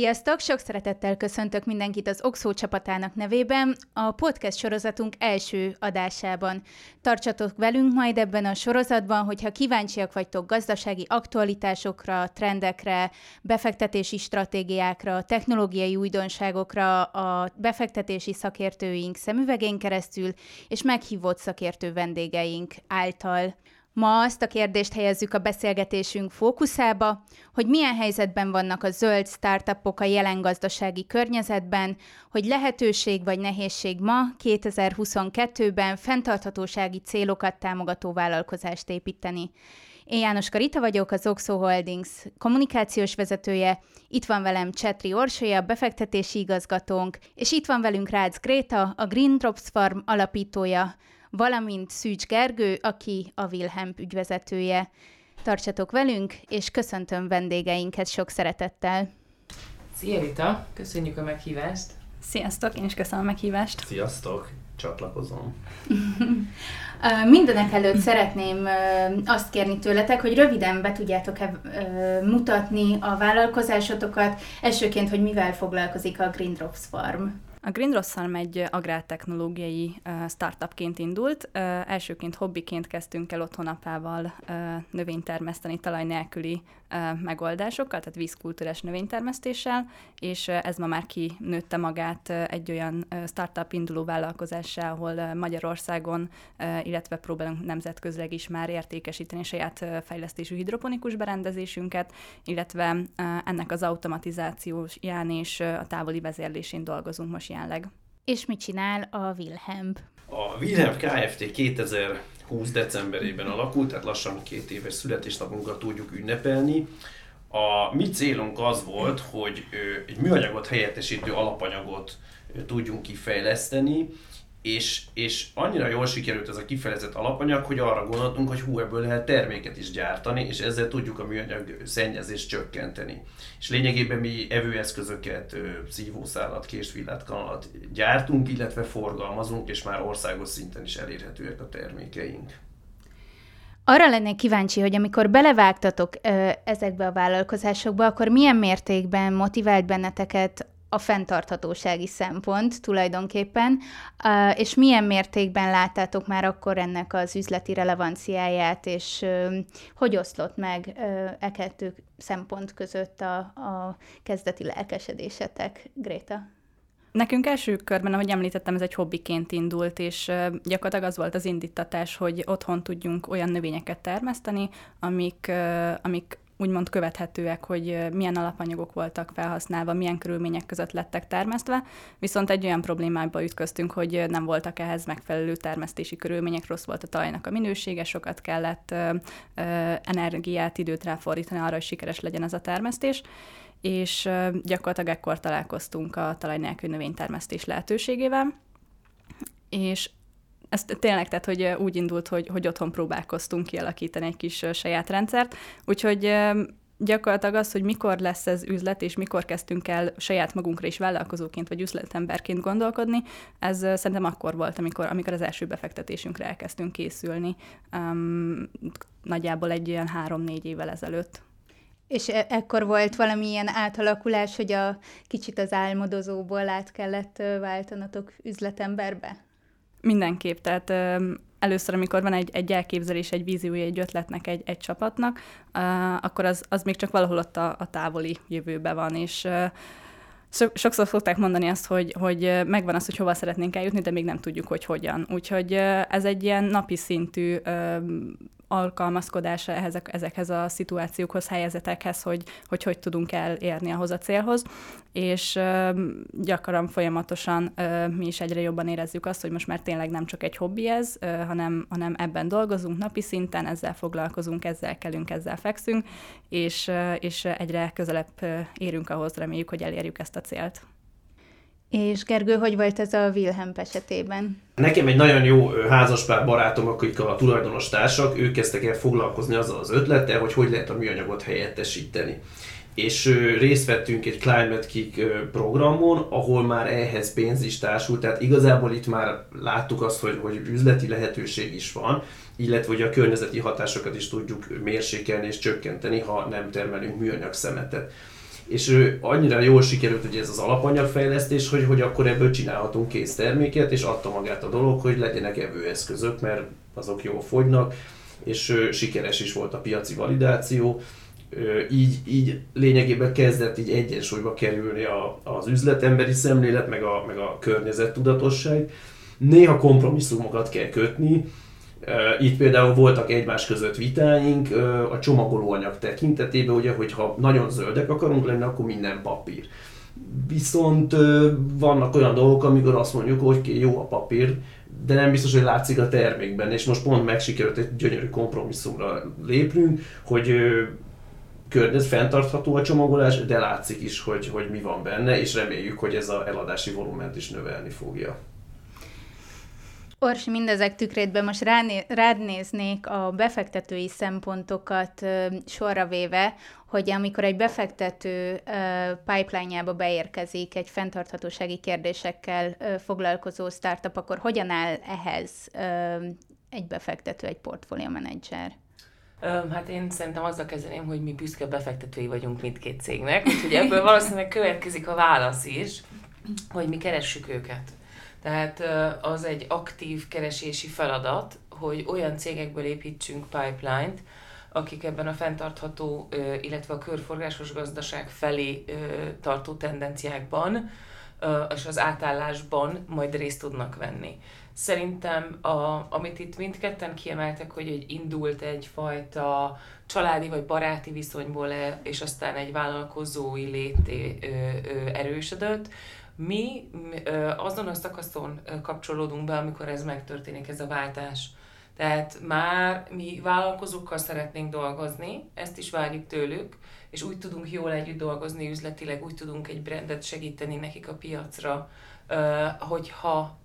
Sziasztok! Sok szeretettel köszöntök mindenkit az Oxo csapatának nevében a podcast sorozatunk első adásában. Tartsatok velünk majd ebben a sorozatban, hogyha kíváncsiak vagytok gazdasági aktualitásokra, trendekre, befektetési stratégiákra, technológiai újdonságokra a befektetési szakértőink szemüvegén keresztül és meghívott szakértő vendégeink által. Ma azt a kérdést helyezzük a beszélgetésünk fókuszába, hogy milyen helyzetben vannak a zöld startupok a jelen gazdasági környezetben, hogy lehetőség vagy nehézség ma 2022-ben fenntarthatósági célokat támogató vállalkozást építeni. Én János Karita vagyok, az Oxo Holdings kommunikációs vezetője, itt van velem Csetri Orsolya, befektetési igazgatónk, és itt van velünk Rácz Gréta, a Green Drops Farm alapítója, valamint Szűcs Gergő, aki a Wilhelm ügyvezetője. Tartsatok velünk, és köszöntöm vendégeinket sok szeretettel. Szia Rita, köszönjük a meghívást. Sziasztok, én is köszönöm a meghívást. Sziasztok, csatlakozom. Mindenek előtt szeretném azt kérni tőletek, hogy röviden be tudjátok mutatni a vállalkozásotokat, elsőként, hogy mivel foglalkozik a Green Drops Farm. A Green Rossalm egy agrártechnológiai startupként indult. Elsőként hobbiként kezdtünk el otthonapával növénytermeszteni talaj nélküli megoldásokkal, tehát vízkultúrás növénytermesztéssel, és ez ma már kinőtte magát egy olyan startup induló vállalkozássá, ahol Magyarországon, illetve próbálunk nemzetközileg is már értékesíteni saját fejlesztésű hidroponikus berendezésünket, illetve ennek az automatizációján és a távoli vezérlésén dolgozunk most jelenleg. És mit csinál a Wilhelm? A Wilhelm Kft. 2000 20 decemberében alakult, tehát lassan két éves születésnapunkat tudjuk ünnepelni. A mi célunk az volt, hogy egy műanyagot helyettesítő alapanyagot tudjunk kifejleszteni, és, és annyira jól sikerült ez a kifejezett alapanyag, hogy arra gondoltunk, hogy hú, ebből lehet terméket is gyártani, és ezzel tudjuk a műanyag szennyezést csökkenteni. És lényegében mi evőeszközöket, szívószálat, kést, villát, kanalat gyártunk, illetve forgalmazunk, és már országos szinten is elérhetőek a termékeink. Arra lennék kíváncsi, hogy amikor belevágtatok ö, ezekbe a vállalkozásokba, akkor milyen mértékben motivált benneteket a fenntarthatósági szempont tulajdonképpen, és milyen mértékben láttátok már akkor ennek az üzleti relevanciáját, és hogy oszlott meg e kettő szempont között a, a kezdeti lelkesedésetek, Gréta? Nekünk első körben, ahogy említettem, ez egy hobbiként indult, és gyakorlatilag az volt az indítatás, hogy otthon tudjunk olyan növényeket termeszteni, amik, amik úgymond követhetőek, hogy milyen alapanyagok voltak felhasználva, milyen körülmények között lettek termesztve, viszont egy olyan problémába ütköztünk, hogy nem voltak ehhez megfelelő termesztési körülmények, rossz volt a talajnak a minősége, sokat kellett energiát, időt ráfordítani arra, hogy sikeres legyen ez a termesztés, és gyakorlatilag ekkor találkoztunk a talaj nélkül növénytermesztés lehetőségével, és ez tényleg, tehát, hogy úgy indult, hogy, hogy otthon próbálkoztunk kialakítani egy kis saját rendszert, úgyhogy gyakorlatilag az, hogy mikor lesz ez üzlet, és mikor kezdtünk el saját magunkra is vállalkozóként, vagy üzletemberként gondolkodni, ez szerintem akkor volt, amikor, amikor az első befektetésünkre elkezdtünk készülni, um, nagyjából egy ilyen három-négy évvel ezelőtt. És e- ekkor volt valamilyen átalakulás, hogy a kicsit az álmodozóból át kellett váltanatok üzletemberbe? Mindenképp, tehát először, amikor van egy, egy elképzelés, egy víziója, egy ötletnek, egy, egy csapatnak, uh, akkor az, az még csak valahol ott a, a távoli jövőben van, és uh, sokszor szokták mondani azt, hogy, hogy megvan az, hogy hova szeretnénk eljutni, de még nem tudjuk, hogy hogyan. Úgyhogy ez egy ilyen napi szintű alkalmazkodása ehhez, ezekhez a szituációkhoz, helyzetekhez, hogy, hogy hogy tudunk elérni ahhoz a célhoz, és gyakran folyamatosan mi is egyre jobban érezzük azt, hogy most már tényleg nem csak egy hobbi ez, hanem, hanem ebben dolgozunk napi szinten, ezzel foglalkozunk, ezzel kelünk, ezzel fekszünk, és, és egyre közelebb érünk ahhoz, reméljük, hogy elérjük ezt a célt. És Gergő, hogy volt ez a Wilhelm esetében? Nekem egy nagyon jó házaspár barátom, akik a tulajdonos társak, ők kezdtek el foglalkozni azzal az ötlettel, hogy hogy lehet a műanyagot helyettesíteni. És részt vettünk egy Climate Kick programon, ahol már ehhez pénz is társult, tehát igazából itt már láttuk azt, hogy, hogy üzleti lehetőség is van, illetve hogy a környezeti hatásokat is tudjuk mérsékelni és csökkenteni, ha nem termelünk műanyag szemetet és ő annyira jól sikerült hogy ez az alapanyagfejlesztés, hogy, hogy akkor ebből csinálhatunk kész terméket, és adta magát a dolog, hogy legyenek evőeszközök, mert azok jól fogynak, és sikeres is volt a piaci validáció, így, így lényegében kezdett így egyensúlyba kerülni a, az üzletemberi szemlélet, meg a, meg a környezettudatosság. Néha kompromisszumokat kell kötni, itt például voltak egymás között vitáink a csomagolóanyag tekintetében, ugye, hogyha nagyon zöldek akarunk lenni, akkor minden papír. Viszont vannak olyan dolgok, amikor azt mondjuk, hogy jó a papír, de nem biztos, hogy látszik a termékben, és most pont megsikerült egy gyönyörű kompromisszumra lépnünk, hogy környez, fenntartható a csomagolás, de látszik is, hogy, hogy mi van benne, és reméljük, hogy ez a eladási volument is növelni fogja. Orsi, mindezek tükrétben most ráné, rád néznék a befektetői szempontokat ö, sorra véve, hogy amikor egy befektető pipeline-jába beérkezik egy fenntarthatósági kérdésekkel ö, foglalkozó startup, akkor hogyan áll ehhez ö, egy befektető, egy portfólió menedzser? Hát én szerintem azzal kezdeném, hogy mi büszke befektetői vagyunk mindkét cégnek, úgyhogy ebből valószínűleg következik a válasz is, hogy mi keressük őket. Tehát az egy aktív keresési feladat, hogy olyan cégekből építsünk pipeline-t, akik ebben a fenntartható, illetve a körforgásos gazdaság felé tartó tendenciákban és az átállásban majd részt tudnak venni. Szerintem, a, amit itt mindketten kiemeltek, hogy egy indult egyfajta családi vagy baráti viszonyból, és aztán egy vállalkozói lété erősödött, mi azon a szakaszon kapcsolódunk be, amikor ez megtörténik, ez a váltás. Tehát már mi vállalkozókkal szeretnénk dolgozni, ezt is várjuk tőlük, és úgy tudunk jól együtt dolgozni üzletileg, úgy tudunk egy brandet segíteni nekik a piacra, hogyha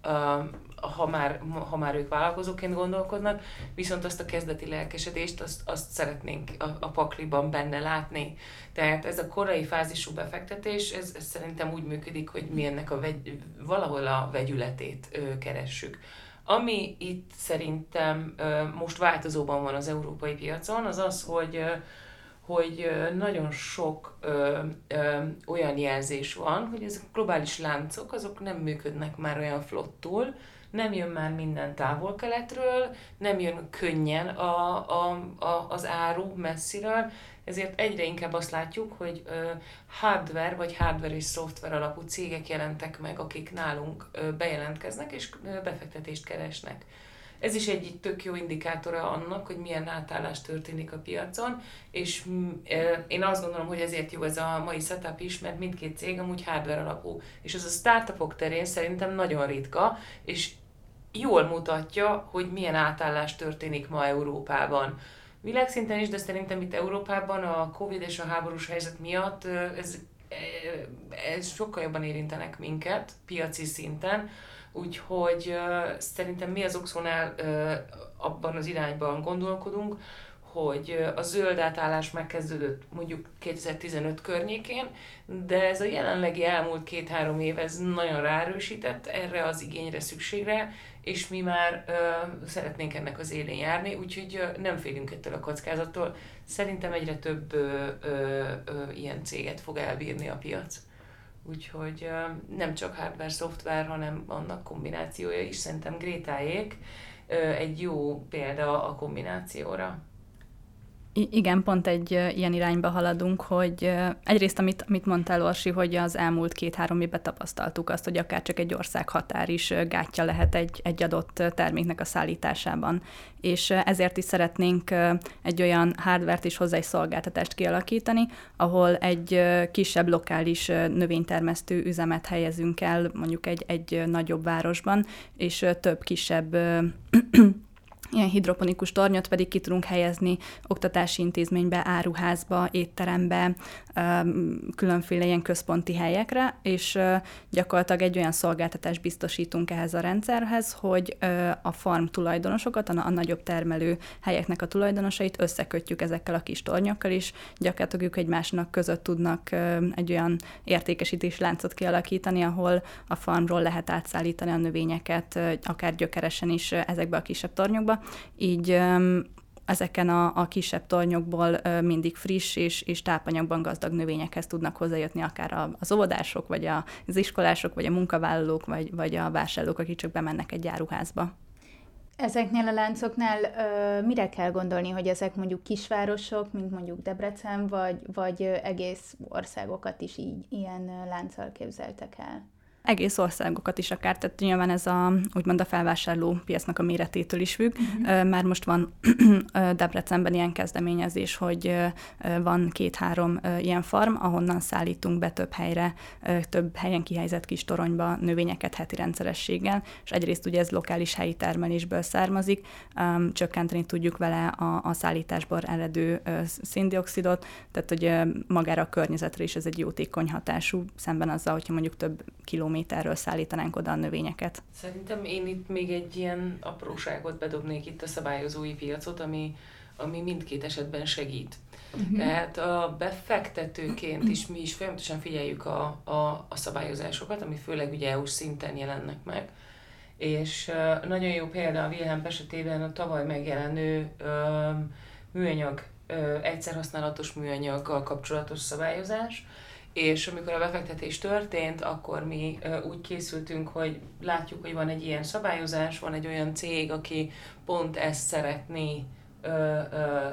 ha már, ha már ők vállalkozóként gondolkodnak, viszont azt a kezdeti lelkesedést, azt, azt szeretnénk a, a pakliban benne látni. Tehát ez a korai fázisú befektetés, ez, ez szerintem úgy működik, hogy mi ennek a vegy, valahol a vegyületét ö, keressük. Ami itt szerintem ö, most változóban van az európai piacon, az az, hogy ö, hogy nagyon sok ö, ö, olyan jelzés van, hogy ezek a globális láncok, azok nem működnek már olyan flottul, nem jön már minden távol-keletről, nem jön könnyen a, a, a, az áru messziről, ezért egyre inkább azt látjuk, hogy ö, hardware vagy hardware és szoftver alapú cégek jelentek meg, akik nálunk ö, bejelentkeznek és ö, befektetést keresnek. Ez is egy tök jó indikátora annak, hogy milyen átállás történik a piacon, és én azt gondolom, hogy ezért jó ez a mai setup is, mert mindkét cég amúgy hardware alapú. És ez a startupok terén szerintem nagyon ritka, és jól mutatja, hogy milyen átállás történik ma Európában. Világszinten is, de szerintem itt Európában a Covid és a háborús helyzet miatt ez, ez sokkal jobban érintenek minket piaci szinten, úgyhogy szerintem mi az Oxonál abban az irányban gondolkodunk, hogy a zöld átállás megkezdődött mondjuk 2015 környékén, de ez a jelenlegi elmúlt két-három év ez nagyon ráerősített erre az igényre, szükségre, és mi már ö, szeretnénk ennek az élén járni, úgyhogy ö, nem félünk ettől a kockázattól. Szerintem egyre több ö, ö, ö, ilyen céget fog elbírni a piac. Úgyhogy nem csak hardware, szoftver, hanem annak kombinációja is. Szerintem Grétáék egy jó példa a kombinációra. Igen, pont egy ilyen irányba haladunk, hogy egyrészt, amit, amit mondtál, Orsi, hogy az elmúlt két-három évben tapasztaltuk azt, hogy akár csak egy ország határ is gátja lehet egy, egy adott terméknek a szállításában. És ezért is szeretnénk egy olyan hardvert is hozzá egy szolgáltatást kialakítani, ahol egy kisebb lokális növénytermesztő üzemet helyezünk el, mondjuk egy, egy nagyobb városban, és több kisebb ilyen hidroponikus tornyot pedig ki tudunk helyezni oktatási intézménybe, áruházba, étterembe, különféle ilyen központi helyekre, és gyakorlatilag egy olyan szolgáltatást biztosítunk ehhez a rendszerhez, hogy a farm tulajdonosokat, a, nagyobb termelő helyeknek a tulajdonosait összekötjük ezekkel a kis tornyokkal is, gyakorlatilag ők egymásnak között tudnak egy olyan értékesítés láncot kialakítani, ahol a farmról lehet átszállítani a növényeket, akár gyökeresen is ezekbe a kisebb tornyokba. Így ezeken a, a kisebb tornyokból mindig friss és, és tápanyagban gazdag növényekhez tudnak hozzájutni akár az óvodások, vagy az iskolások, vagy a munkavállalók, vagy, vagy a vásárlók, akik csak bemennek egy áruházba. Ezeknél a láncoknál ö, mire kell gondolni, hogy ezek mondjuk kisvárosok, mint mondjuk Debrecen, vagy, vagy egész országokat is így ilyen lánccal képzeltek el? Egész országokat is akár, tehát nyilván ez a, úgymond a felvásárló piacnak a méretétől is függ. Uh-huh. Már most van Debrecenben ilyen kezdeményezés, hogy van két-három ilyen farm, ahonnan szállítunk be több helyre, több helyen kihelyezett kis toronyba növényeket heti rendszerességgel, és egyrészt ugye ez lokális helyi termelésből származik, csökkenteni tudjuk vele a, a szállításból eredő széndiokszidot, tehát hogy magára a környezetre is ez egy jótékony hatású, szemben azzal, hogyha mondjuk több kilométer kilométerről szállítanánk oda a növényeket. Szerintem én itt még egy ilyen apróságot bedobnék itt a szabályozói piacot, ami, ami mindkét esetben segít. Uh-huh. Tehát a befektetőként is mi is folyamatosan figyeljük a, a, a szabályozásokat, ami főleg ugye EU-s szinten jelennek meg. És uh, nagyon jó példa a Wilhelm esetében a tavaly megjelenő uh, műanyag, uh, egyszerhasználatos műanyaggal kapcsolatos szabályozás, és amikor a befektetés történt, akkor mi úgy készültünk, hogy látjuk, hogy van egy ilyen szabályozás, van egy olyan cég, aki pont ezt szeretné ö, ö,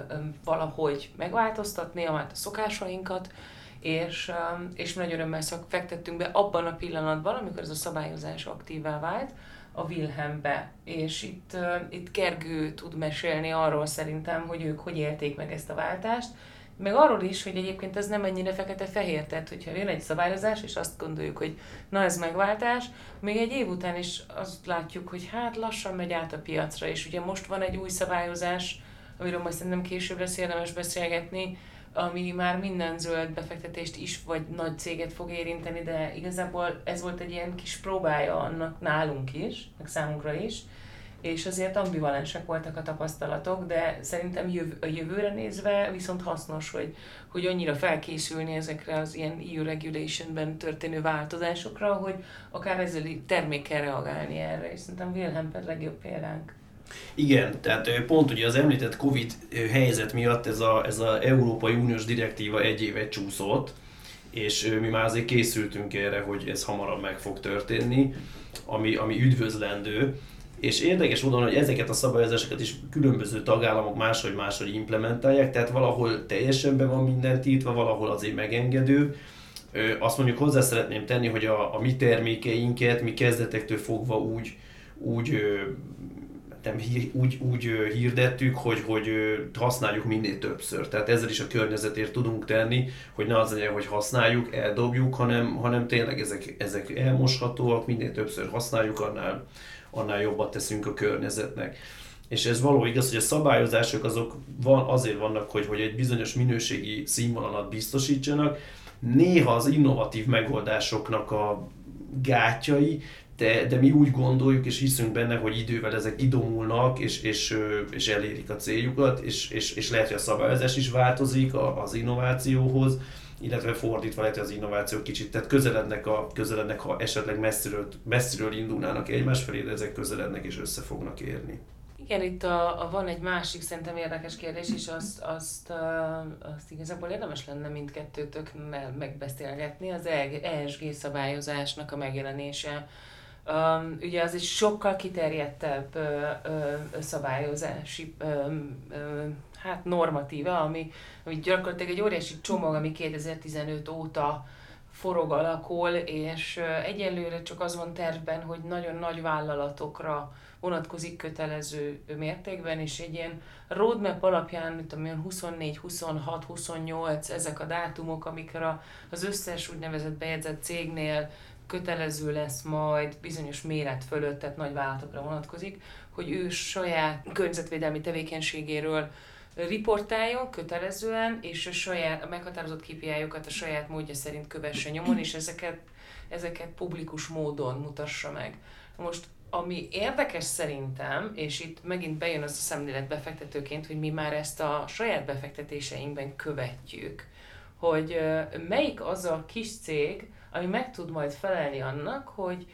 valahogy megváltoztatni, a, szokásainkat, és, és nagyon örömmel fektettünk be abban a pillanatban, amikor ez a szabályozás aktívá vált, a Wilhelmbe, és itt, itt Gergő tud mesélni arról szerintem, hogy ők hogy élték meg ezt a váltást, meg arról is, hogy egyébként ez nem ennyire fekete-fehér, tehát hogyha jön egy szabályozás, és azt gondoljuk, hogy na ez megváltás, még egy év után is azt látjuk, hogy hát lassan megy át a piacra, és ugye most van egy új szabályozás, amiről majd szerintem később lesz érdemes beszélgetni, ami már minden zöld befektetést is, vagy nagy céget fog érinteni, de igazából ez volt egy ilyen kis próbája annak nálunk is, meg számunkra is, és azért ambivalensek voltak a tapasztalatok, de szerintem a jövőre nézve viszont hasznos, hogy, hogy annyira felkészülni ezekre az ilyen EU regulationben történő változásokra, hogy akár ezzel termékkel reagálni erre, és szerintem Wilhelm pedig legjobb példánk. Igen, tehát pont ugye az említett Covid helyzet miatt ez a, ez a Európai Uniós direktíva egy évet csúszott, és mi már azért készültünk erre, hogy ez hamarabb meg fog történni, ami, ami üdvözlendő, és érdekes módon, hogy ezeket a szabályozásokat is különböző tagállamok máshogy-máshogy implementálják, tehát valahol teljesen be van minden tiltva, valahol azért megengedő. Azt mondjuk hozzá szeretném tenni, hogy a, a mi termékeinket mi kezdetektől fogva úgy, úgy nem, úgy, úgy hirdettük, hogy, hogy használjuk minél többször. Tehát ezzel is a környezetért tudunk tenni, hogy ne az legyen, hogy használjuk, eldobjuk, hanem, hanem tényleg ezek, ezek elmoshatóak, minél többször használjuk, annál, annál jobbat teszünk a környezetnek. És ez való igaz, hogy a szabályozások azok van, azért vannak, hogy, hogy egy bizonyos minőségi színvonalat biztosítsanak. Néha az innovatív megoldásoknak a gátjai, de, de mi úgy gondoljuk és hiszünk benne, hogy idővel ezek idomulnak és, és, és elérik a céljukat, és, és, és lehet, hogy a szabályozás is változik az innovációhoz, illetve fordítva lehet, hogy az innováció kicsit, tehát közelednek, a, közelednek ha esetleg messziről, messziről indulnának egymás felé, de ezek közelednek és össze fognak érni. Igen, itt a, a, van egy másik szerintem érdekes kérdés, és azt, azt, a, azt igazából érdemes lenne mindkettőtöknél megbeszélgetni, az ESG szabályozásnak a megjelenése. Um, ugye az egy sokkal kiterjedtebb ö, ö, szabályozási ö, ö, hát normatíva, ami, ami gyakorlatilag egy óriási csomag, ami 2015 óta forog alakul, és egyelőre csak az van tervben, hogy nagyon nagy vállalatokra vonatkozik kötelező mértékben, és egy ilyen roadmap alapján, mint amilyen 24, 26, 28, ezek a dátumok, amikre az összes úgynevezett bejegyzett cégnél kötelező lesz majd bizonyos méret fölött, tehát nagy vállalatokra vonatkozik, hogy ő saját környezetvédelmi tevékenységéről riportáljon kötelezően, és a saját a meghatározott kpi a saját módja szerint kövesse nyomon, és ezeket, ezeket publikus módon mutassa meg. Most ami érdekes szerintem, és itt megint bejön az a szemlélet befektetőként, hogy mi már ezt a saját befektetéseinkben követjük, hogy melyik az a kis cég, ami meg tud majd felelni annak, hogy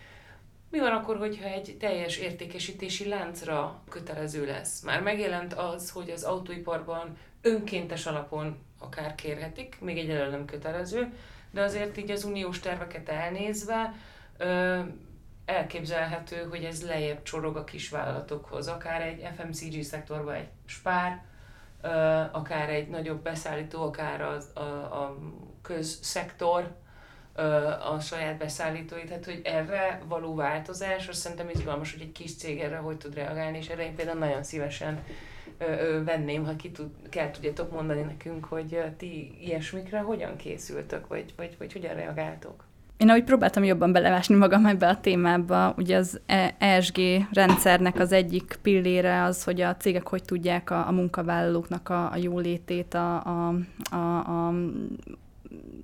Mi van akkor, hogyha egy teljes értékesítési láncra kötelező lesz? Már megjelent az, hogy az autóiparban önkéntes alapon akár kérhetik, még egyelőre nem kötelező, de azért így az uniós terveket elnézve ö, elképzelhető, hogy ez lejjebb csorog a kisvállalatokhoz, akár egy FMCG szektorban egy spár, ö, akár egy nagyobb beszállító, akár az, a, a közszektor, a saját beszállítóit, tehát hogy erre való változás, azt szerintem izgalmas, hogy egy kis cég erre hogy tud reagálni, és erre én például nagyon szívesen venném, ha ki tud, kell tudjátok mondani nekünk, hogy ti ilyesmikre hogyan készültök, vagy, vagy, vagy hogyan reagáltok. Én ahogy próbáltam jobban belevásni magam ebbe a témába, ugye az ESG rendszernek az egyik pillére az, hogy a cégek hogy tudják a, a munkavállalóknak a, a jólétét, a, a, a, a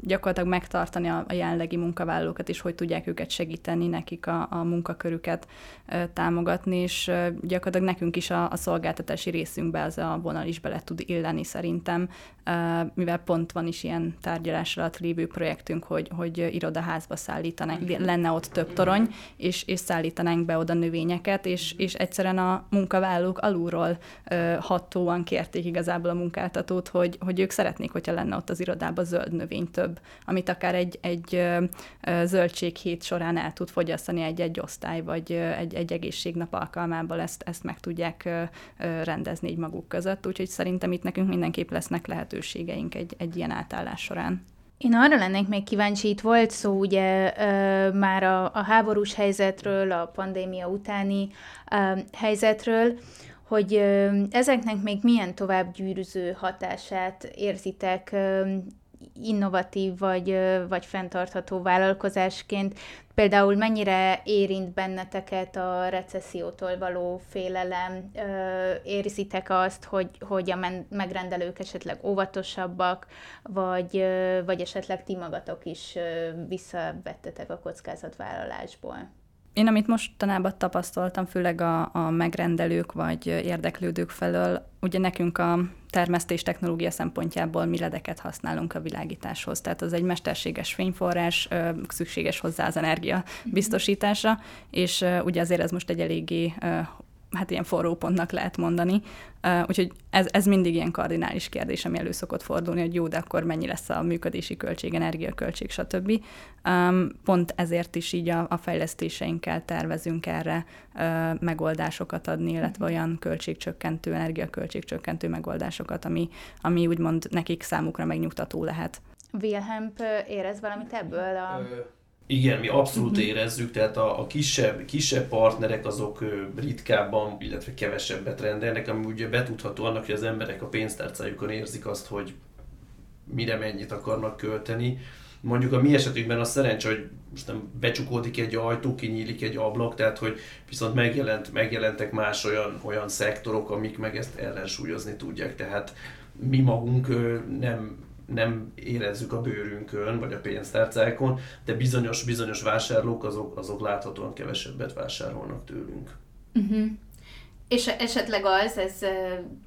gyakorlatilag megtartani a, a jelenlegi munkavállalókat, és hogy tudják őket segíteni, nekik a, a munkakörüket e, támogatni, és e, gyakorlatilag nekünk is a, a szolgáltatási részünkbe az a vonal is bele tud illeni szerintem, e, mivel pont van is ilyen tárgyalás alatt lévő projektünk, hogy, hogy irodaházba szállítanánk, mhm. lenne ott több torony, és, és szállítanánk be oda növényeket, és, és egyszerűen a munkavállalók alulról e, hatóan kérték igazából a munkáltatót, hogy, hogy ők szeretnék, hogyha lenne ott az irodában zöld növény több, amit akár egy, egy zöldséghét során el tud fogyasztani egy-egy osztály, vagy egy, egy egészségnap alkalmából ezt, ezt meg tudják rendezni így maguk között, úgyhogy szerintem itt nekünk mindenképp lesznek lehetőségeink egy, egy ilyen átállás során. Én arra lennék még kíváncsi, itt volt szó ugye ö, már a, a háborús helyzetről, a pandémia utáni ö, helyzetről, hogy ö, ezeknek még milyen tovább gyűrűző hatását érzitek innovatív vagy, vagy fenntartható vállalkozásként például mennyire érint benneteket a recessziótól való félelem? Érzitek azt, hogy, hogy a megrendelők esetleg óvatosabbak, vagy, vagy esetleg ti magatok is visszavettetek a kockázatvállalásból? Én, amit mostanában tapasztaltam, főleg a, a megrendelők vagy érdeklődők felől, ugye nekünk a termesztés technológia szempontjából mi ledeket használunk a világításhoz. Tehát az egy mesterséges fényforrás, szükséges hozzá az energia mhm. biztosítása, és ugye azért ez most egy eléggé hát ilyen forró pontnak lehet mondani. Úgyhogy ez, ez mindig ilyen kardinális kérdés, ami elő szokott fordulni, hogy jó, de akkor mennyi lesz a működési költség, energiaköltség, stb. Pont ezért is így a, a fejlesztéseinkkel tervezünk erre megoldásokat adni, illetve mhm. olyan költségcsökkentő, energiaköltségcsökkentő megoldásokat, ami, ami úgymond nekik számukra megnyugtató lehet. Wilhelm érez valamit ebből a... Igen, mi abszolút uh-huh. érezzük, tehát a, a kisebb, kisebb partnerek azok ritkábban, illetve kevesebbet rendelnek, ami ugye betudható annak, hogy az emberek a pénztárcájukon érzik azt, hogy mire mennyit akarnak költeni. Mondjuk a mi esetünkben a szerencsé, hogy most nem becsukódik egy ajtó, kinyílik egy ablak, tehát hogy viszont megjelent, megjelentek más olyan, olyan szektorok, amik meg ezt ellensúlyozni tudják. Tehát mi magunk nem nem érezzük a bőrünkön, vagy a pénztárcákon, de bizonyos, bizonyos vásárlók azok, azok láthatóan kevesebbet vásárolnak tőlünk. Uh-huh. És esetleg az, ez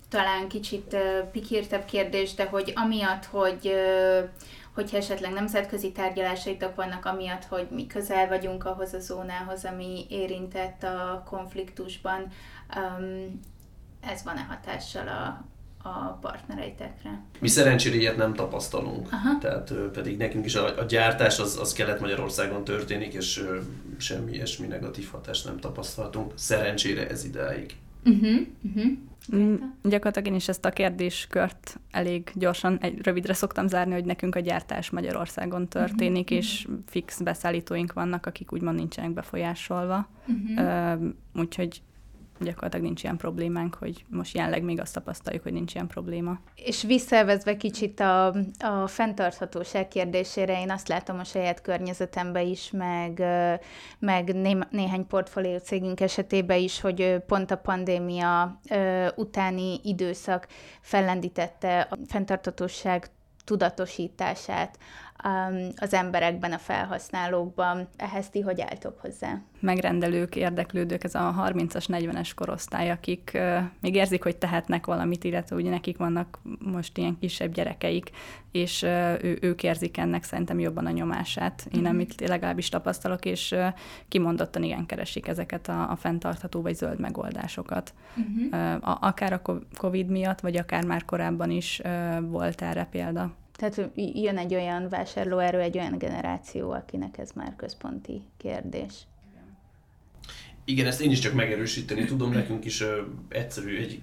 talán kicsit pikírtebb kérdés, de hogy amiatt, hogy uh, hogyha esetleg nemzetközi tárgyalásaitok vannak, amiatt, hogy mi közel vagyunk ahhoz a zónához, ami érintett a konfliktusban, um, ez van-e hatással a, a partnereitekre. Mi szerencsére ilyet nem tapasztalunk, Aha. tehát pedig nekünk is a, a gyártás az, az Kelet-Magyarországon történik, és semmi ilyesmi negatív hatást nem tapasztaltunk. Szerencsére ez idáig. Uh-huh, uh-huh. Mm, gyakorlatilag én is ezt a kérdéskört elég gyorsan, egy rövidre szoktam zárni, hogy nekünk a gyártás Magyarországon történik, uh-huh, és fix beszállítóink vannak, akik úgymond nincsenek befolyásolva. Uh-huh. Uh, úgyhogy gyakorlatilag nincs ilyen problémánk, hogy most jelenleg még azt tapasztaljuk, hogy nincs ilyen probléma. És visszavezve kicsit a, a fenntarthatóság kérdésére, én azt látom a saját környezetemben is, meg, meg né, néhány portfólió cégünk esetében is, hogy pont a pandémia utáni időszak fellendítette a fenntarthatóság tudatosítását az emberekben, a felhasználókban. Ehhez ti hogy álltok hozzá? Megrendelők, érdeklődők, ez a 30-as, 40-es korosztály, akik még érzik, hogy tehetnek valamit, illetve ugye nekik vannak most ilyen kisebb gyerekeik, és ő, ők érzik ennek szerintem jobban a nyomását. Én mm-hmm. amit legalábbis tapasztalok, és kimondottan igen keresik ezeket a, a fenntartható vagy zöld megoldásokat. Mm-hmm. Uh, akár a COVID miatt, vagy akár már korábban is volt erre példa. Tehát jön egy olyan vásárlóerő, egy olyan generáció, akinek ez már központi kérdés. Igen, ezt én is csak megerősíteni tudom, nekünk is uh, egyszerű egy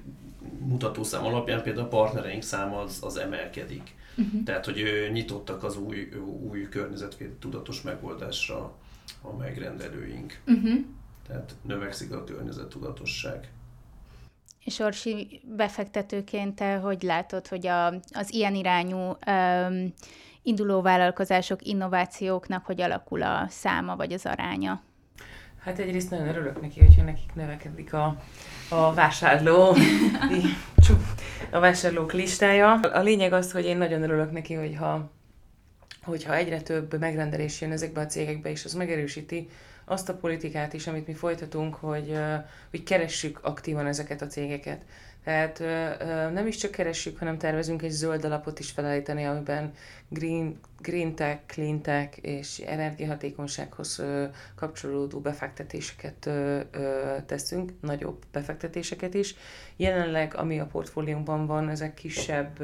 mutatószám alapján például a partnereink száma az, az emelkedik. Uh-huh. Tehát, hogy uh, nyitottak az új, új környezetvédelmi tudatos megoldásra a megrendelőink. Uh-huh. Tehát növekszik a környezettudatosság. És Orsi, befektetőként te hogy látod, hogy a, az ilyen irányú um, induló vállalkozások, innovációknak hogy alakul a száma vagy az aránya? Hát egyrészt nagyon örülök neki, hogyha nekik növekedik a, a vásárló, a vásárlók listája. A lényeg az, hogy én nagyon örülök neki, hogyha, hogyha egyre több megrendelés jön ezekbe a cégekbe, és az megerősíti, azt a politikát is, amit mi folytatunk, hogy, hogy keressük aktívan ezeket a cégeket. Tehát nem is csak keressük, hanem tervezünk egy zöld alapot is felállítani, amiben green, green tech, clean tech és energiahatékonysághoz kapcsolódó befektetéseket teszünk, nagyobb befektetéseket is. Jelenleg, ami a portfóliónkban van, ezek kisebb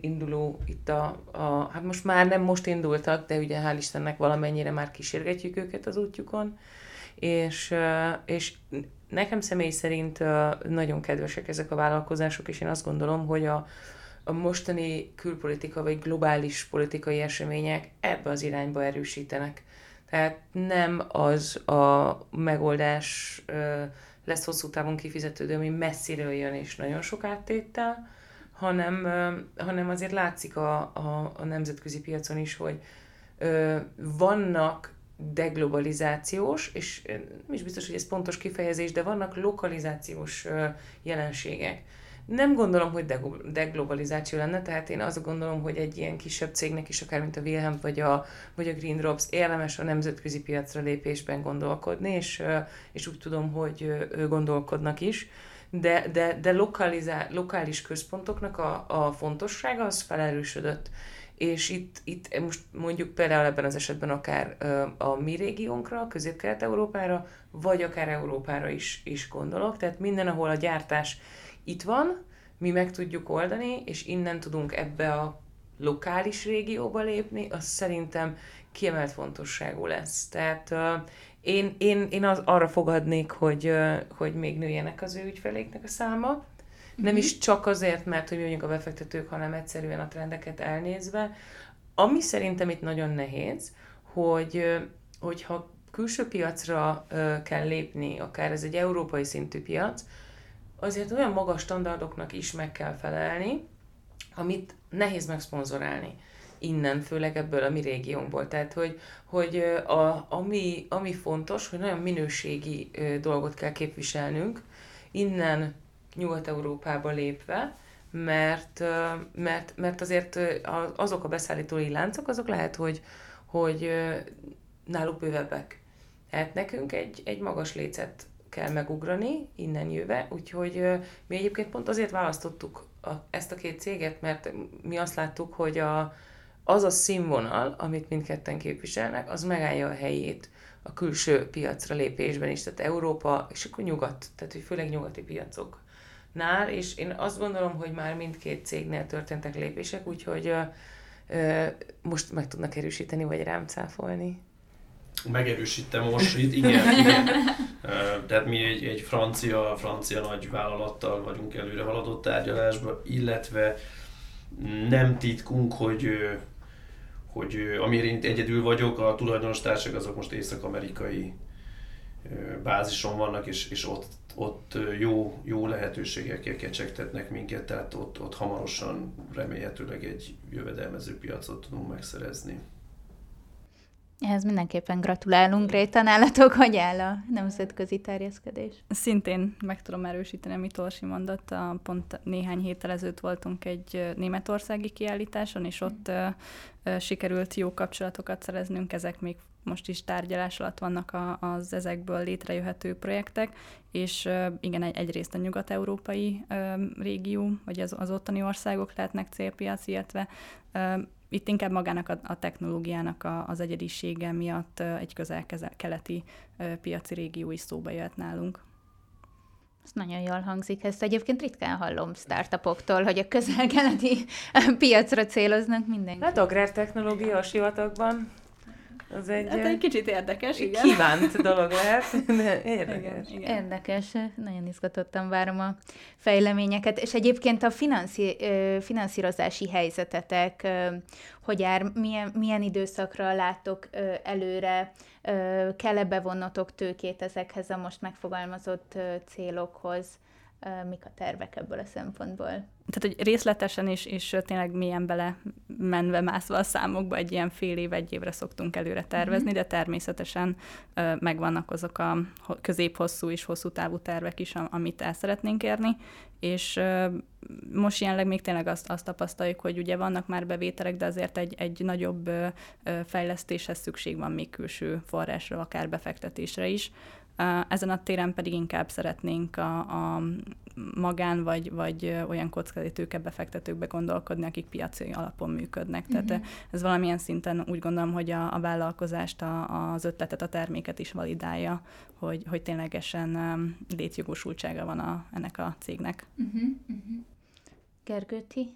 induló itt a, a, hát most már nem most indultak, de ugye hál' Istennek valamennyire már kísérgetjük őket az útjukon, és, és nekem személy szerint nagyon kedvesek ezek a vállalkozások, és én azt gondolom, hogy a, a mostani külpolitika vagy globális politikai események ebbe az irányba erősítenek. Tehát nem az a megoldás lesz hosszú távon kifizetődő, ami messziről jön és nagyon sok áttéttel, hanem, hanem azért látszik a, a, a nemzetközi piacon is, hogy vannak deglobalizációs, és nem is biztos, hogy ez pontos kifejezés, de vannak lokalizációs jelenségek. Nem gondolom, hogy deglobalizáció lenne, tehát én azt gondolom, hogy egy ilyen kisebb cégnek is, akár mint a Wilhelm vagy a, vagy a Green Drops, érdemes a nemzetközi piacra lépésben gondolkodni, és, és úgy tudom, hogy gondolkodnak is de, de, de lokalizá, lokális központoknak a, a fontossága az felerősödött. És itt, itt most mondjuk például ebben az esetben akár a mi régiónkra, közép-kelet-európára, vagy akár Európára is, is gondolok. Tehát minden, ahol a gyártás itt van, mi meg tudjuk oldani, és innen tudunk ebbe a lokális régióba lépni, az szerintem kiemelt fontosságú lesz. Tehát én, én, én az, arra fogadnék, hogy, hogy még nőjenek az ő ügyfeléknek a száma. Nem is csak azért, mert hogy vagyunk a befektetők, hanem egyszerűen a trendeket elnézve. Ami szerintem itt nagyon nehéz, hogy hogyha külső piacra kell lépni, akár ez egy európai szintű piac, azért olyan magas standardoknak is meg kell felelni, amit nehéz megszponzorálni innen, főleg ebből a mi régiónkból. Tehát, hogy, hogy a, ami, ami fontos, hogy nagyon minőségi dolgot kell képviselnünk, innen Nyugat-Európába lépve, mert, mert, mert azért azok a beszállítói láncok, azok lehet, hogy, hogy náluk bővebbek. Tehát nekünk egy, egy magas lécet kell megugrani, innen jöve, úgyhogy mi egyébként pont azért választottuk a, ezt a két céget, mert mi azt láttuk, hogy a, az a színvonal, amit mindketten képviselnek, az megállja a helyét a külső piacra lépésben is, tehát Európa, és akkor nyugat, tehát hogy főleg nyugati piacok nál, és én azt gondolom, hogy már mindkét cégnél történtek lépések, úgyhogy ö, ö, most meg tudnak erősíteni, vagy rám cáfolni. Megerősítem most, itt, igen, igen. Tehát mi egy, egy francia, francia nagy vállalattal vagyunk előre haladott tárgyalásba, illetve nem titkunk, hogy hogy amiért egyedül vagyok, a tulajdonostársak azok most észak-amerikai bázison vannak, és, és ott, ott jó, jó lehetőségekkel kecsegtetnek minket, tehát ott, ott hamarosan remélhetőleg egy jövedelmező piacot tudunk megszerezni. Ehhez mindenképpen gratulálunk, Réta, nálatok, hogy áll a nemzetközi terjeszkedés? Szintén meg tudom erősíteni, amit Orsi mondott, pont néhány héttel ezelőtt voltunk egy németországi kiállításon, és ott uh, sikerült jó kapcsolatokat szereznünk, ezek még most is tárgyalás alatt vannak az ezekből létrejöhető projektek, és igen, egy, egyrészt a nyugat-európai régió, vagy az, az ottani országok lehetnek célpiac, illetve itt inkább magának a, a technológiának a, az egyedisége miatt egy közel-keleti piaci régió is szóba jöhet nálunk. Ez nagyon jól hangzik. Ezt egyébként ritkán hallom startupoktól, hogy a közel-keleti piacra céloznak mindenki. Hát agrártechnológia a sivatagban az egy, hát egy kicsit érdekes, igen. Kívánt dolog lehet, de érdekes. Igen, igen. Érdekes, nagyon izgatottan várom a fejleményeket. És egyébként a finanszi, finanszírozási helyzetetek, hogy jár, milyen, milyen időszakra látok előre, kell-e bevonnotok tőkét ezekhez a most megfogalmazott célokhoz? mik a tervek ebből a szempontból. Tehát, hogy részletesen is, és tényleg milyen bele menve, mászva a számokba egy ilyen fél év, egy évre szoktunk előre tervezni, mm-hmm. de természetesen megvannak azok a közép-hosszú és hosszú távú tervek is, amit el szeretnénk érni, és most jelenleg még tényleg azt, azt tapasztaljuk, hogy ugye vannak már bevételek, de azért egy, egy nagyobb fejlesztéshez szükség van még külső forrásra, akár befektetésre is, ezen a téren pedig inkább szeretnénk a, a magán vagy, vagy olyan kockázati befektetőkbe gondolkodni, akik piaci alapon működnek. Uh-huh. Tehát ez valamilyen szinten úgy gondolom, hogy a, a vállalkozást, a, az ötletet, a terméket is validálja, hogy, hogy ténylegesen létjogosultsága van a, ennek a cégnek. Uh-huh. Uh-huh. Gergőti?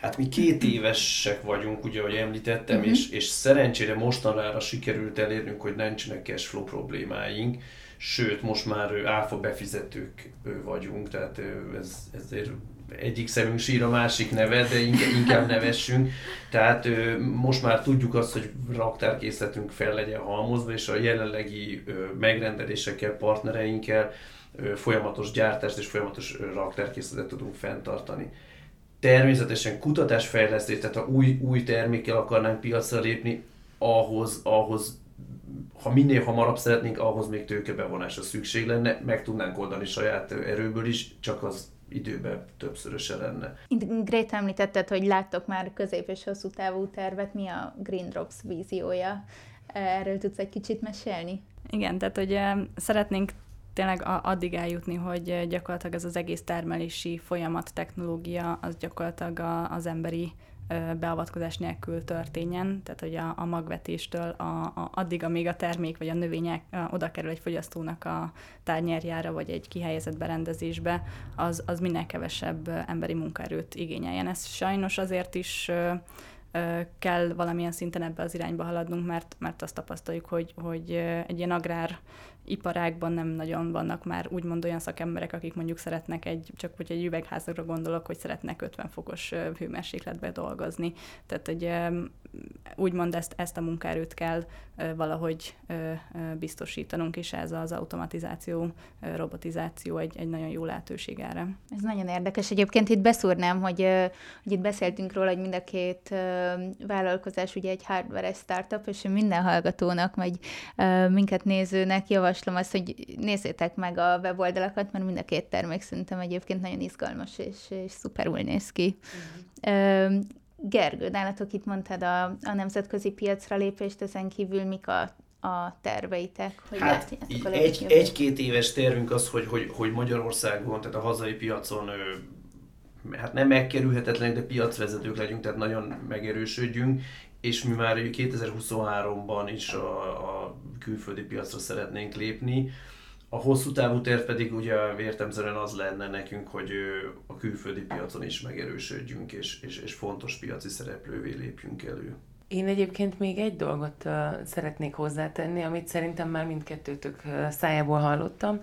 Hát mi két évesek vagyunk, ugye, ahogy említettem, uh-huh. és, és szerencsére mostanra sikerült elérnünk, hogy nincsenek cashflow problémáink, sőt, most már áfa befizetők vagyunk, tehát ez, ezért egyik szemünk sír, a másik nevet, de inkább nevessünk. Tehát most már tudjuk azt, hogy raktárkészletünk fel legyen halmozva, és a jelenlegi megrendelésekkel, partnereinkkel folyamatos gyártást és folyamatos raktárkészletet tudunk fenntartani természetesen kutatásfejlesztés, tehát ha új, új termékkel akarnánk piacra lépni, ahhoz, ahhoz ha minél hamarabb szeretnénk, ahhoz még tőkebevonásra szükség lenne, meg tudnánk oldani saját erőből is, csak az időben többszöröse lenne. Grét említetted, hogy láttok már közép- és hosszú távú tervet, mi a Green Drops víziója? Erről tudsz egy kicsit mesélni? Igen, tehát hogy szeretnénk tényleg addig eljutni, hogy gyakorlatilag ez az egész termelési folyamat, technológia, az gyakorlatilag az emberi beavatkozás nélkül történjen, tehát hogy a, a magvetéstől a, a, addig, amíg a termék vagy a növények a, oda kerül egy fogyasztónak a tárnyerjára, vagy egy kihelyezett berendezésbe, az, az minél kevesebb emberi munkaerőt igényeljen. Ez sajnos azért is kell valamilyen szinten ebbe az irányba haladnunk, mert, mert azt tapasztaljuk, hogy, hogy egy ilyen agrár iparágban nem nagyon vannak már úgymond olyan szakemberek, akik mondjuk szeretnek egy, csak hogy egy üvegházakra gondolok, hogy szeretnek 50 fokos hőmérsékletbe dolgozni. Tehát, hogy úgymond ezt, ezt a munkaerőt kell valahogy biztosítanunk, és ez az automatizáció, robotizáció egy, egy nagyon jó lehetőség erre. Ez nagyon érdekes. Egyébként itt beszúrnám, hogy, hogy itt beszéltünk róla, hogy mind a két vállalkozás ugye egy hardware startup, és minden hallgatónak, vagy minket nézőnek javaslom azt, hogy nézzétek meg a weboldalakat, mert mind a két termék szerintem egyébként nagyon izgalmas, és, és szuperul néz ki. Uh-huh. Gergő, nálatok itt mondtad a, a nemzetközi piacra lépést, ezen kívül mik a a terveitek? Hogy hát egy, egy-két éves tervünk az, hogy, hogy, hogy Magyarországon, tehát a hazai piacon hát nem megkerülhetetlenek, de piacvezetők legyünk, tehát nagyon megerősödjünk, és mi már 2023-ban is a, a külföldi piacra szeretnénk lépni. A hosszú távú terv pedig ugye értemszerűen az lenne nekünk, hogy a külföldi piacon is megerősödjünk, és, és, és fontos piaci szereplővé lépjünk elő. Én egyébként még egy dolgot szeretnék hozzátenni, amit szerintem már mindkettőtök uh, szájából hallottam,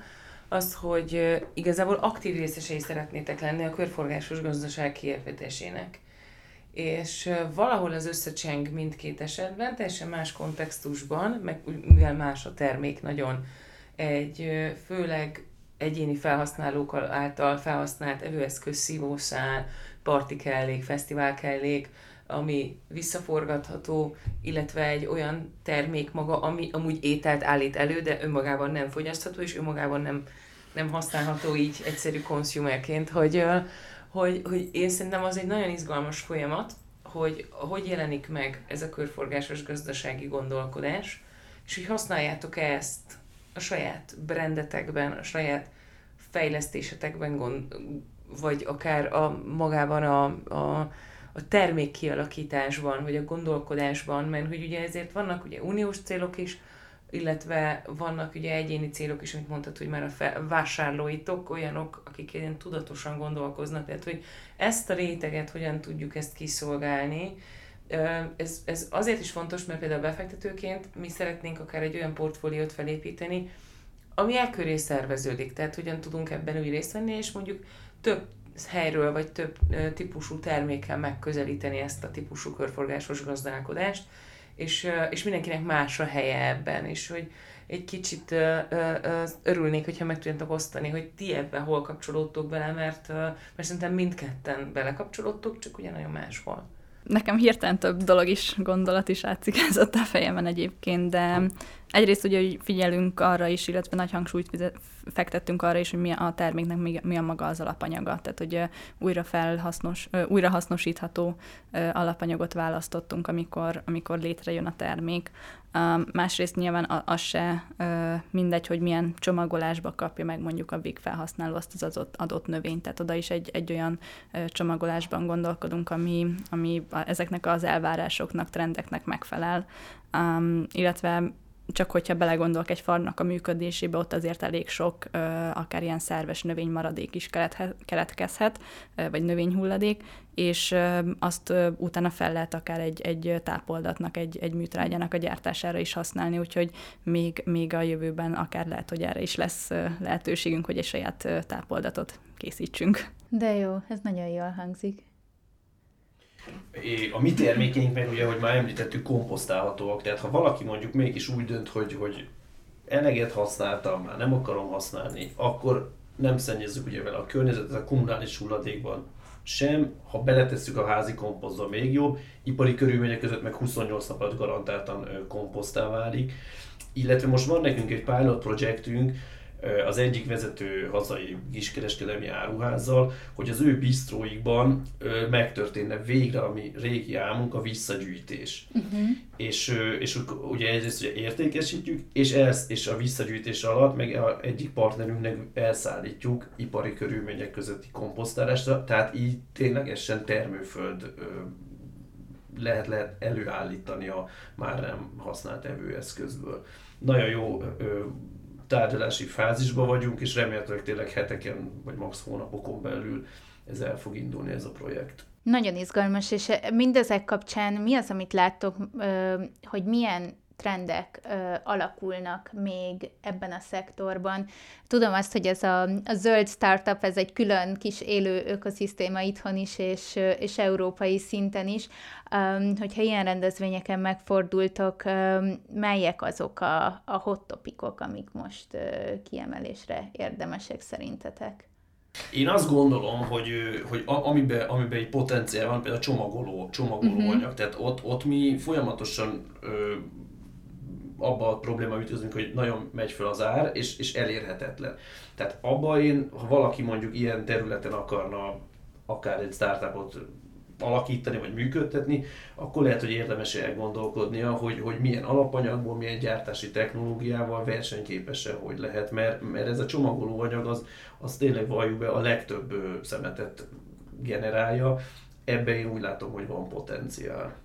az, hogy igazából aktív részesei szeretnétek lenni a körforgásos gazdaság kiépítésének. És valahol az összecseng mindkét esetben, teljesen más kontextusban, meg mivel más a termék nagyon egy főleg egyéni felhasználók által felhasznált evőeszköz, szívószál, parti kellék, fesztivál kellék, ami visszaforgatható, illetve egy olyan termék maga, ami amúgy ételt állít elő, de önmagában nem fogyasztható, és önmagában nem, nem használható így egyszerű konsumerként, hogy, hogy, hogy én szerintem az egy nagyon izgalmas folyamat, hogy hogy jelenik meg ez a körforgásos gazdasági gondolkodás, és hogy használjátok ezt a saját brandetekben, a saját fejlesztésetekben, gond, vagy akár a, magában a, a, a termék kialakításban, vagy a gondolkodásban, mert hogy ugye ezért vannak ugye uniós célok is, illetve vannak ugye egyéni célok is, amit mondtad, hogy már a fe, vásárlóitok olyanok, akik ilyen tudatosan gondolkoznak, tehát hogy ezt a réteget hogyan tudjuk ezt kiszolgálni, ez, ez azért is fontos, mert például befektetőként mi szeretnénk akár egy olyan portfóliót felépíteni, ami elköré szerveződik, tehát hogyan tudunk ebben úgy részt venni, és mondjuk több helyről vagy több típusú termékkel megközelíteni ezt a típusú körforgásos gazdálkodást, és, és mindenkinek más a helye ebben, és hogy egy kicsit örülnék, hogyha meg tudjátok osztani, hogy ti ebben hol kapcsolódtok bele, mert, mert szerintem mindketten belekapcsolódtok, csak ugye nagyon máshol. Nekem hirtelen több dolog is, gondolat is átszikázott a fejemen egyébként, de egyrészt ugye hogy figyelünk arra is, illetve nagy hangsúlyt fektettünk arra is, hogy mi a terméknek mi a maga az alapanyaga. Tehát, hogy újra felhasznos, újra alapanyagot választottunk, amikor, amikor létrejön a termék. Másrészt nyilván az se mindegy, hogy milyen csomagolásba kapja meg mondjuk a big felhasználó azt az adott, adott növényt. Tehát oda is egy, egy olyan csomagolásban gondolkodunk, ami, ami ezeknek az elvárásoknak, trendeknek megfelel. Um, illetve csak hogyha belegondolok egy farnak a működésébe, ott azért elég sok, akár ilyen szerves növénymaradék is keletkezhet, vagy növényhulladék, és azt utána fel lehet akár egy, egy tápoldatnak, egy, egy műtrágyának a gyártására is használni, úgyhogy még, még a jövőben akár lehet, hogy erre is lesz lehetőségünk, hogy egy saját tápoldatot készítsünk. De jó, ez nagyon jól hangzik. A mi termékeink meg ugye, hogy már említettük, komposztálhatóak. Tehát ha valaki mondjuk mégis úgy dönt, hogy, hogy eleget használtam, már nem akarom használni, akkor nem szennyezzük ugye vele a környezetet, a kommunális hulladékban sem, ha beletesszük a házi komposztba még jobb, ipari körülmények között meg 28 napot garantáltan komposztá válik. Illetve most van nekünk egy pilot projektünk, az egyik vezető hazai kiskereskedelmi áruházzal, hogy az ő bistróikban megtörténne végre, ami régi álmunk, a visszagyűjtés. Uh-huh. És, és ugye egyrészt ugye értékesítjük, és, ez, és a visszagyűjtés alatt meg a egyik partnerünknek elszállítjuk ipari körülmények közötti komposztálásra, tehát így ténylegesen termőföld lehet, lehet előállítani a már nem használt evőeszközből. Nagyon jó tárgyalási fázisban vagyunk, és remélhetőleg tényleg heteken, vagy max hónapokon belül ez el fog indulni ez a projekt. Nagyon izgalmas, és mindezek kapcsán mi az, amit láttok, hogy milyen trendek ö, alakulnak még ebben a szektorban. Tudom azt, hogy ez a, a zöld startup, ez egy külön kis élő ökoszisztéma itthon is, és, és európai szinten is. Um, hogyha ilyen rendezvényeken megfordultok, um, melyek azok a, a hot topikok, amik most uh, kiemelésre érdemesek szerintetek? Én azt gondolom, hogy, hogy amiben, amiben egy potenciál van, például a csomagoló, csomagoló uh-huh. anyag, tehát ott, ott mi folyamatosan ö, abba a probléma ütközünk, hogy nagyon megy fel az ár, és, és elérhetetlen. Tehát abba én, ha valaki mondjuk ilyen területen akarna akár egy startupot alakítani vagy működtetni, akkor lehet, hogy érdemes elgondolkodnia, hogy, hogy milyen alapanyagból, milyen gyártási technológiával versenyképesen hogy lehet, mert, mert ez a csomagolóanyag az, az tényleg valljuk be a legtöbb szemetet generálja, ebben én úgy látom, hogy van potenciál.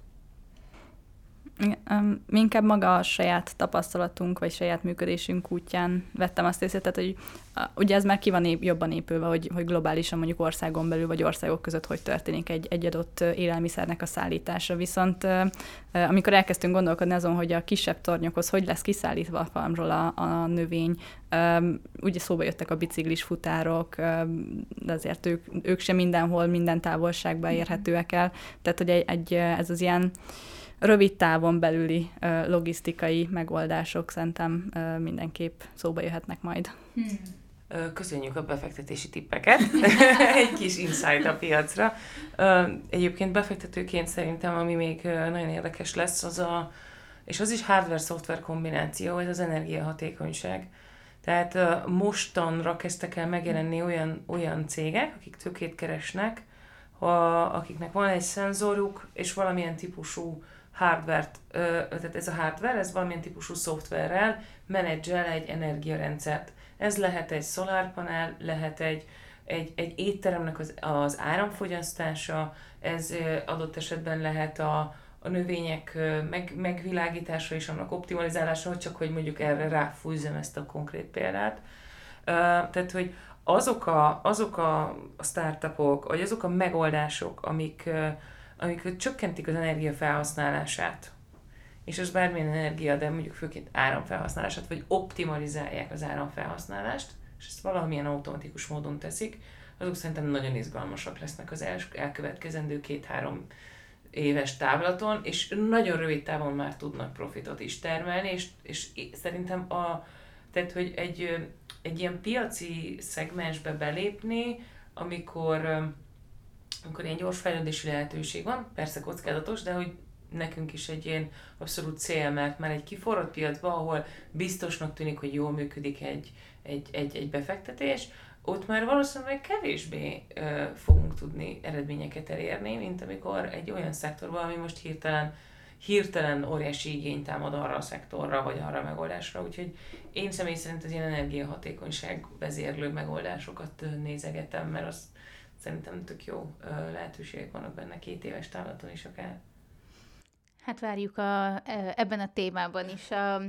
Mi inkább maga a saját tapasztalatunk, vagy saját működésünk útján vettem azt észre, tehát, hogy ugye ez már ki van ép, jobban épülve, hogy, hogy globálisan mondjuk országon belül, vagy országok között hogy történik egy, egy adott élelmiszernek a szállítása. Viszont amikor elkezdtünk gondolkodni azon, hogy a kisebb tornyokhoz hogy lesz kiszállítva a farmról a, a növény, ugye szóba jöttek a biciklis futárok, de azért ők, ők sem mindenhol, minden távolságban érhetőek el. Tehát, hogy egy, egy ez az ilyen rövid távon belüli logisztikai megoldások szerintem mindenképp szóba jöhetnek majd. Hmm. Köszönjük a befektetési tippeket. Egy kis insight a piacra. Egyébként befektetőként szerintem, ami még nagyon érdekes lesz, az a, és az is hardware-szoftver kombináció, ez az energiahatékonyság. Tehát mostanra kezdtek el megjelenni olyan, olyan cégek, akik tőkét keresnek, ha, akiknek van egy szenzoruk, és valamilyen típusú hardware tehát ez a hardware, ez valamilyen típusú szoftverrel menedzsel egy energiarendszert. Ez lehet egy szolárpanel, lehet egy, egy, egy étteremnek az, az áramfogyasztása, ez adott esetben lehet a, a növények meg, megvilágítása és annak optimalizálása, csak hogy mondjuk erre ráfúzzam ezt a konkrét példát. Tehát, hogy azok a, azok a startupok, vagy azok a megoldások, amik, amik csökkentik az energia felhasználását, és az bármilyen energia, de mondjuk főként áramfelhasználását, vagy optimalizálják az áramfelhasználást, és ezt valamilyen automatikus módon teszik, azok szerintem nagyon izgalmasak lesznek az elkövetkezendő két-három éves távlaton, és nagyon rövid távon már tudnak profitot is termelni, és, és szerintem a, tehát, hogy egy, egy ilyen piaci szegmensbe belépni, amikor, amikor ilyen gyors fejlődési lehetőség van, persze kockázatos, de hogy nekünk is egy ilyen abszolút cél, mert már egy kiforrott piacban, ahol biztosnak tűnik, hogy jól működik egy, egy, egy, egy befektetés, ott már valószínűleg kevésbé ö, fogunk tudni eredményeket elérni, mint amikor egy olyan szektorban, ami most hirtelen, hirtelen óriási igényt támad arra a szektorra, vagy arra a megoldásra. Úgyhogy én személy szerint az ilyen energiahatékonyság vezérlő megoldásokat nézegetem, mert az szerintem tök jó lehetőségek vannak benne két éves távlaton is akár. Hát várjuk a, ebben a témában is a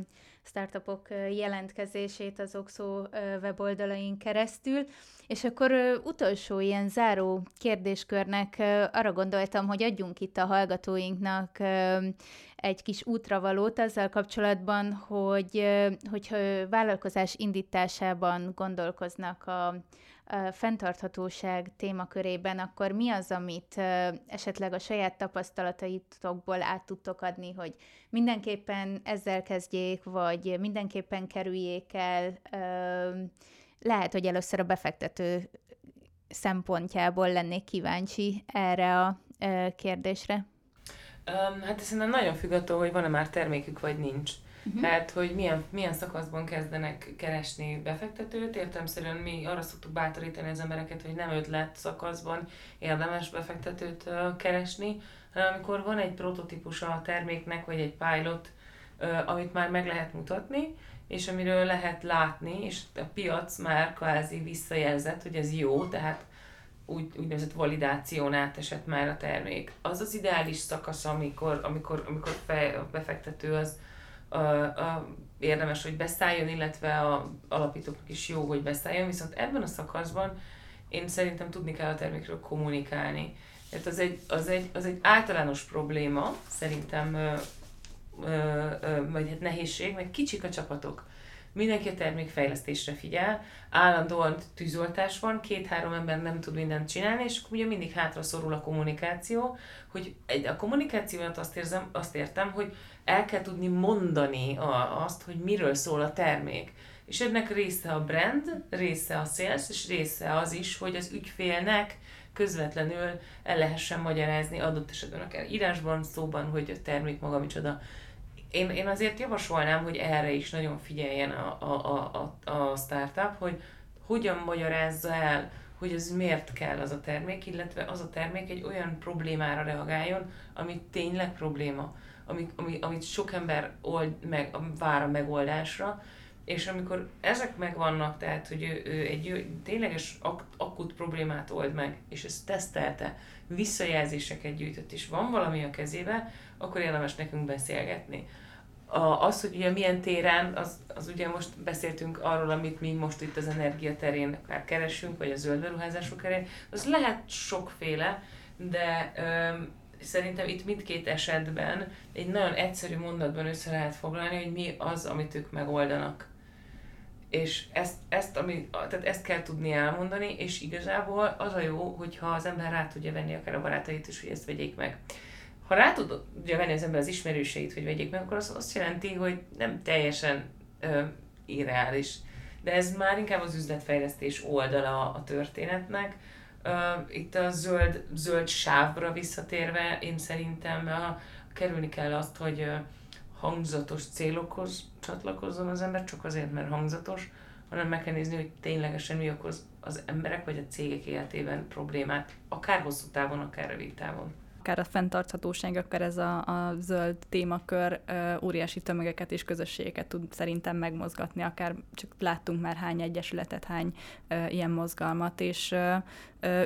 startupok jelentkezését az Oxo weboldalain keresztül. És akkor utolsó ilyen záró kérdéskörnek arra gondoltam, hogy adjunk itt a hallgatóinknak egy kis útravalót azzal kapcsolatban, hogy hogyha vállalkozás indításában gondolkoznak a fenntarthatóság témakörében, akkor mi az, amit esetleg a saját tapasztalataitokból át tudtok adni, hogy mindenképpen ezzel kezdjék, vagy mindenképpen kerüljék el. Lehet, hogy először a befektető szempontjából lennék kíváncsi erre a kérdésre. Hát szerintem nagyon függ attól, hogy van-e már termékük, vagy nincs. Uh-huh. Tehát, hogy milyen, milyen szakaszban kezdenek keresni befektetőt. Értelemszerűen mi arra szoktuk bátorítani az embereket, hogy nem ötlet szakaszban érdemes befektetőt keresni, hanem amikor van egy prototípusa a terméknek, vagy egy pilot, amit már meg lehet mutatni, és amiről lehet látni, és a piac már kvázi visszajelzett, hogy ez jó, tehát úgy, úgynevezett validáción átesett már a termék. Az az ideális szakasz, amikor, amikor, amikor fe, a befektető az a, a, érdemes, hogy beszálljon, illetve a alapítóknak is jó, hogy beszálljon, viszont ebben a szakaszban én szerintem tudni kell a termékről kommunikálni. Tehát az egy, az egy, az egy általános probléma, szerintem, ö, ö, ö, vagy hát nehézség, mert kicsik a csapatok. Mindenki a termékfejlesztésre figyel, állandóan tűzoltás van, két-három ember nem tud mindent csinálni, és ugye mindig hátra szorul a kommunikáció, hogy egy, a kommunikációt azt, érzem, azt értem, hogy el kell tudni mondani a, azt, hogy miről szól a termék. És ennek része a brand, része a sales, és része az is, hogy az ügyfélnek közvetlenül el lehessen magyarázni adott esetben akár írásban, szóban, hogy a termék maga micsoda. Én, én azért javasolnám, hogy erre is nagyon figyeljen a, a, a, a startup, hogy hogyan magyarázza el, hogy ez miért kell az a termék, illetve az a termék egy olyan problémára reagáljon, ami tényleg probléma ami, ami, amit sok ember old meg, vár a megoldásra, és amikor ezek megvannak, tehát hogy ő, ő egy tényleges ak- akut problémát old meg, és ezt tesztelte, visszajelzéseket gyűjtött, és van valami a kezébe, akkor érdemes nekünk beszélgetni. A, az, hogy ugye milyen téren, az, az ugye most beszéltünk arról, amit mi most itt az energia terén akár keresünk, vagy a zöld beruházások terén, az lehet sokféle, de öm, szerintem itt mindkét esetben egy nagyon egyszerű mondatban össze lehet foglalni, hogy mi az, amit ők megoldanak. És ezt, ezt, ami, tehát ezt kell tudni elmondani, és igazából az a jó, hogyha az ember rá tudja venni akár a barátait is, hogy ezt vegyék meg. Ha rá tudja venni az ember az ismerőseit, hogy vegyék meg, akkor az azt jelenti, hogy nem teljesen ö, irreális de ez már inkább az üzletfejlesztés oldala a történetnek. Itt a zöld, zöld sávra visszatérve, én szerintem kerülni kell azt, hogy hangzatos célokhoz csatlakozzon az ember, csak azért, mert hangzatos, hanem meg kell nézni, hogy ténylegesen mi okoz az emberek vagy a cégek életében problémát, akár hosszú távon, akár rövid távon akár a fenntarthatóság, akár ez a, a zöld témakör óriási tömegeket és közösségeket tud szerintem megmozgatni, akár csak láttunk már hány egyesületet, hány ilyen mozgalmat, és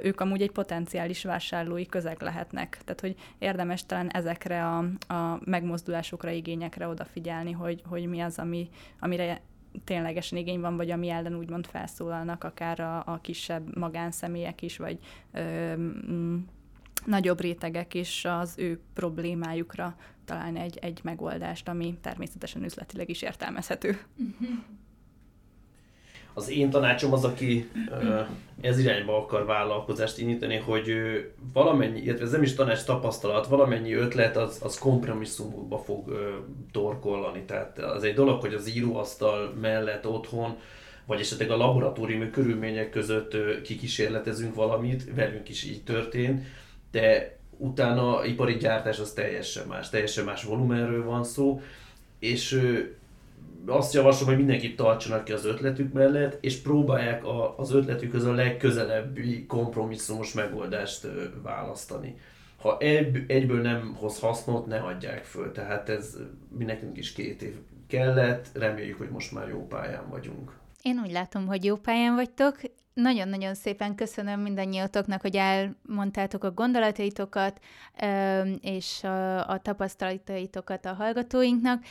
ők amúgy egy potenciális vásárlói közeg lehetnek. Tehát, hogy érdemes talán ezekre a, a megmozdulásokra, igényekre odafigyelni, hogy, hogy mi az, ami, amire ténylegesen igény van, vagy ami ellen úgymond felszólalnak, akár a, a kisebb magánszemélyek is, vagy ö, nagyobb rétegek is az ő problémájukra találni egy, egy megoldást, ami természetesen üzletileg is értelmezhető. Az én tanácsom az, aki ez irányba akar vállalkozást indítani, hogy valamennyi, illetve ez nem is tanács tapasztalat, valamennyi ötlet az, az kompromisszumokba fog torkollani. Tehát az egy dolog, hogy az íróasztal mellett otthon vagy esetleg a laboratóriumi körülmények között kikísérletezünk valamit, velünk is így történt, de utána ipari gyártás az teljesen más, teljesen más volumenről van szó, és azt javaslom, hogy mindenkit tartsanak ki az ötletük mellett, és próbálják a, az ötletükhöz a legközelebbi kompromisszumos megoldást választani. Ha ebb, egyből nem hoz hasznot, ne hagyják föl. Tehát ez mi nekünk is két év kellett, reméljük, hogy most már jó pályán vagyunk. Én úgy látom, hogy jó pályán vagytok. Nagyon-nagyon szépen köszönöm mindannyiatoknak, hogy elmondtátok a gondolataitokat és a, a tapasztalataitokat a hallgatóinknak,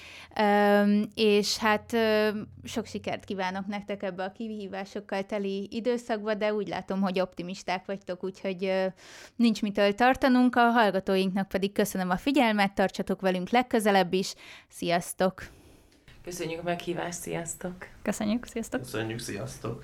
és hát sok sikert kívánok nektek ebbe a kihívásokkal teli időszakba, de úgy látom, hogy optimisták vagytok, úgyhogy nincs mitől tartanunk, a hallgatóinknak pedig köszönöm a figyelmet, tartsatok velünk legközelebb is, sziasztok! Köszönjük a meghívást, sziasztok! Köszönjük, sziasztok! Köszönjük, sziasztok!